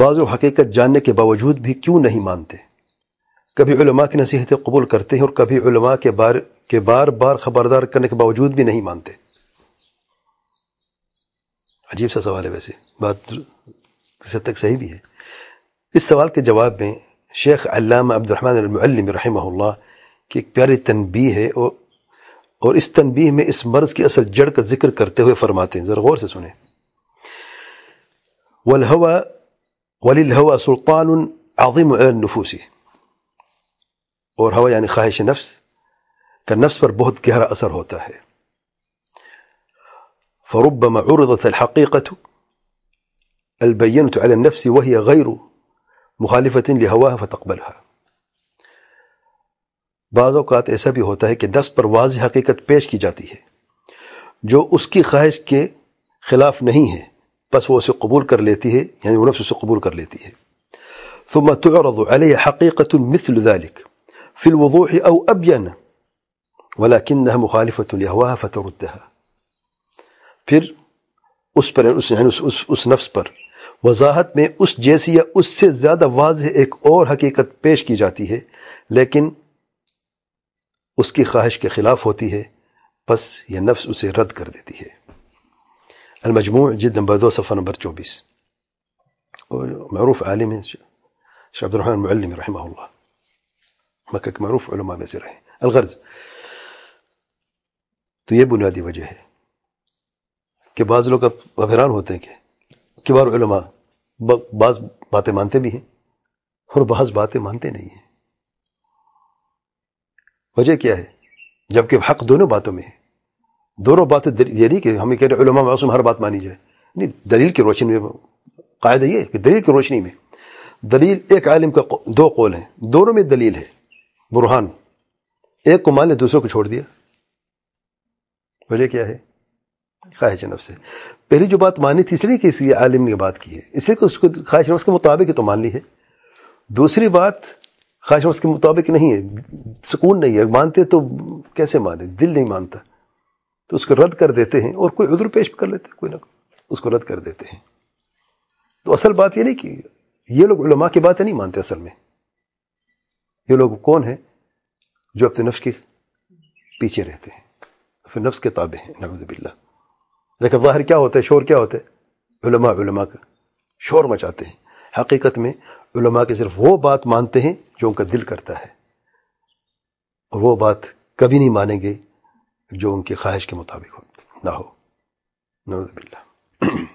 بعض و حقیقت جاننے کے باوجود بھی کیوں نہیں مانتے؟ کبھی علماء کی نصیحتیں قبول کرتے ہیں اور کبھی علماء کے بار کے بار بار خبردار کرنے کے باوجود بھی نہیں مانتے۔ عجیب سا سوال ہے ویسے۔ بات کسی تک صحیح بھی ہے۔ اس سوال کے جواب میں شیخ علامہ عبد الرحمن المعلم رحمہ اللہ کی ایک پیاری تنبیہ ہے اور اور اس تنبیہ میں اس مرض کی اصل جڑ کا ذکر کرتے ہوئے فرماتے ہیں۔ ذرا غور سے سنیں۔ والہوا وللهوى سلطان عظيم على النفوس والهوى يعني خواهش النفس كان نفس بر بهد كهر أثر هو تاهي. فربما عرضت الحقيقة البينة على النفس وهي غير مخالفة لهواها فتقبلها. بعض أوقات ایسا بھی ہوتا ہے کہ نفس پر واضح حقیقت پیش کی جاتی ہے جو اس کی خواہش کے خلاف نہیں ہے۔ بس وہ اسے قبول کر لیتی ہے یعنی وہ نفس اسے قبول کر لیتی ہے۔ ثم تعرض عليه حقيقة مثل ذلك في الوضوح أو أبين ولكنها مخالفة لهواها فتردها پھر اس پر یعنی اس, یعنی اس, اس, اس نفس پر وضاحت میں اس جیسی یا اس سے زیادہ واضح ایک اور حقیقت پیش کی جاتی ہے لیکن اس کی خواہش کے خلاف ہوتی ہے بس یہ نفس اسے رد کر دیتی ہے۔ المجموع جد نمبر دو نمبر چوبیس اور معروف عالم ہے عبد الرحمن معلم رحمہ اللہ مکہ معروف علماء میں رہے الغرض تو یہ بنیادی وجہ ہے کہ بعض لوگ اب حیران ہوتے ہیں کہ کبار علماء بعض باتیں مانتے بھی ہیں اور بعض باتیں مانتے نہیں ہیں۔ وجہ کیا ہے؟ جبکہ حق دونوں باتوں میں ہے۔ دونوں باتیں یہ نہیں کہ ہمیں کہہ رہے علماء معصوم ہر بات مانی جائے۔ نہیں، دلیل کی روشنی میں قاعدہ یہ کہ دلیل کی روشنی میں دلیل ایک عالم کا دو قول ہیں۔ دونوں میں دلیل ہے۔ برہان، ایک کو مان لے دوسروں کو چھوڑ دیا۔ وجہ کیا ہے؟ خواہش نفس سے پہلی جو بات مانی تھی، اس لیے کہ اس لیے عالم نے بات کی ہے۔ اس لیے کہ اس کو خواہش نفس کے مطابق تو مان لی ہے۔ دوسری بات، خواہش نفس کے مطابق نہیں ہے۔ سکون نہیں ہے۔ مانتے تو کیسے مانے؟ دل نہیں مانتا۔ تو اس کو رد کر دیتے ہیں اور کوئی عذر پیش کر لیتے ہیں، کوئی نہ کوئی، اس کو رد کر دیتے ہیں۔ تو اصل بات یہ نہیں کہ یہ لوگ علماء کی باتیں نہیں مانتے اصل میں۔ یہ لوگ کون ہیں جو اپنے نفس کے پیچھے رہتے ہیں پھر نفس کے تابع ہیں، نعوذ باللہ۔ لیکن ظاہر کیا ہوتا ہے، شور کیا ہوتا ہے؟ علماء علماء کا شور مچاتے ہیں۔ حقیقت میں علماء کے صرف وہ بات مانتے ہیں جو ان کا دل کرتا ہے۔ اور وہ بات کبھی نہیں مانیں گے۔ جو ان کی خواہش کے مطابق ہو۔ نہ ہو۔ نوز اللہ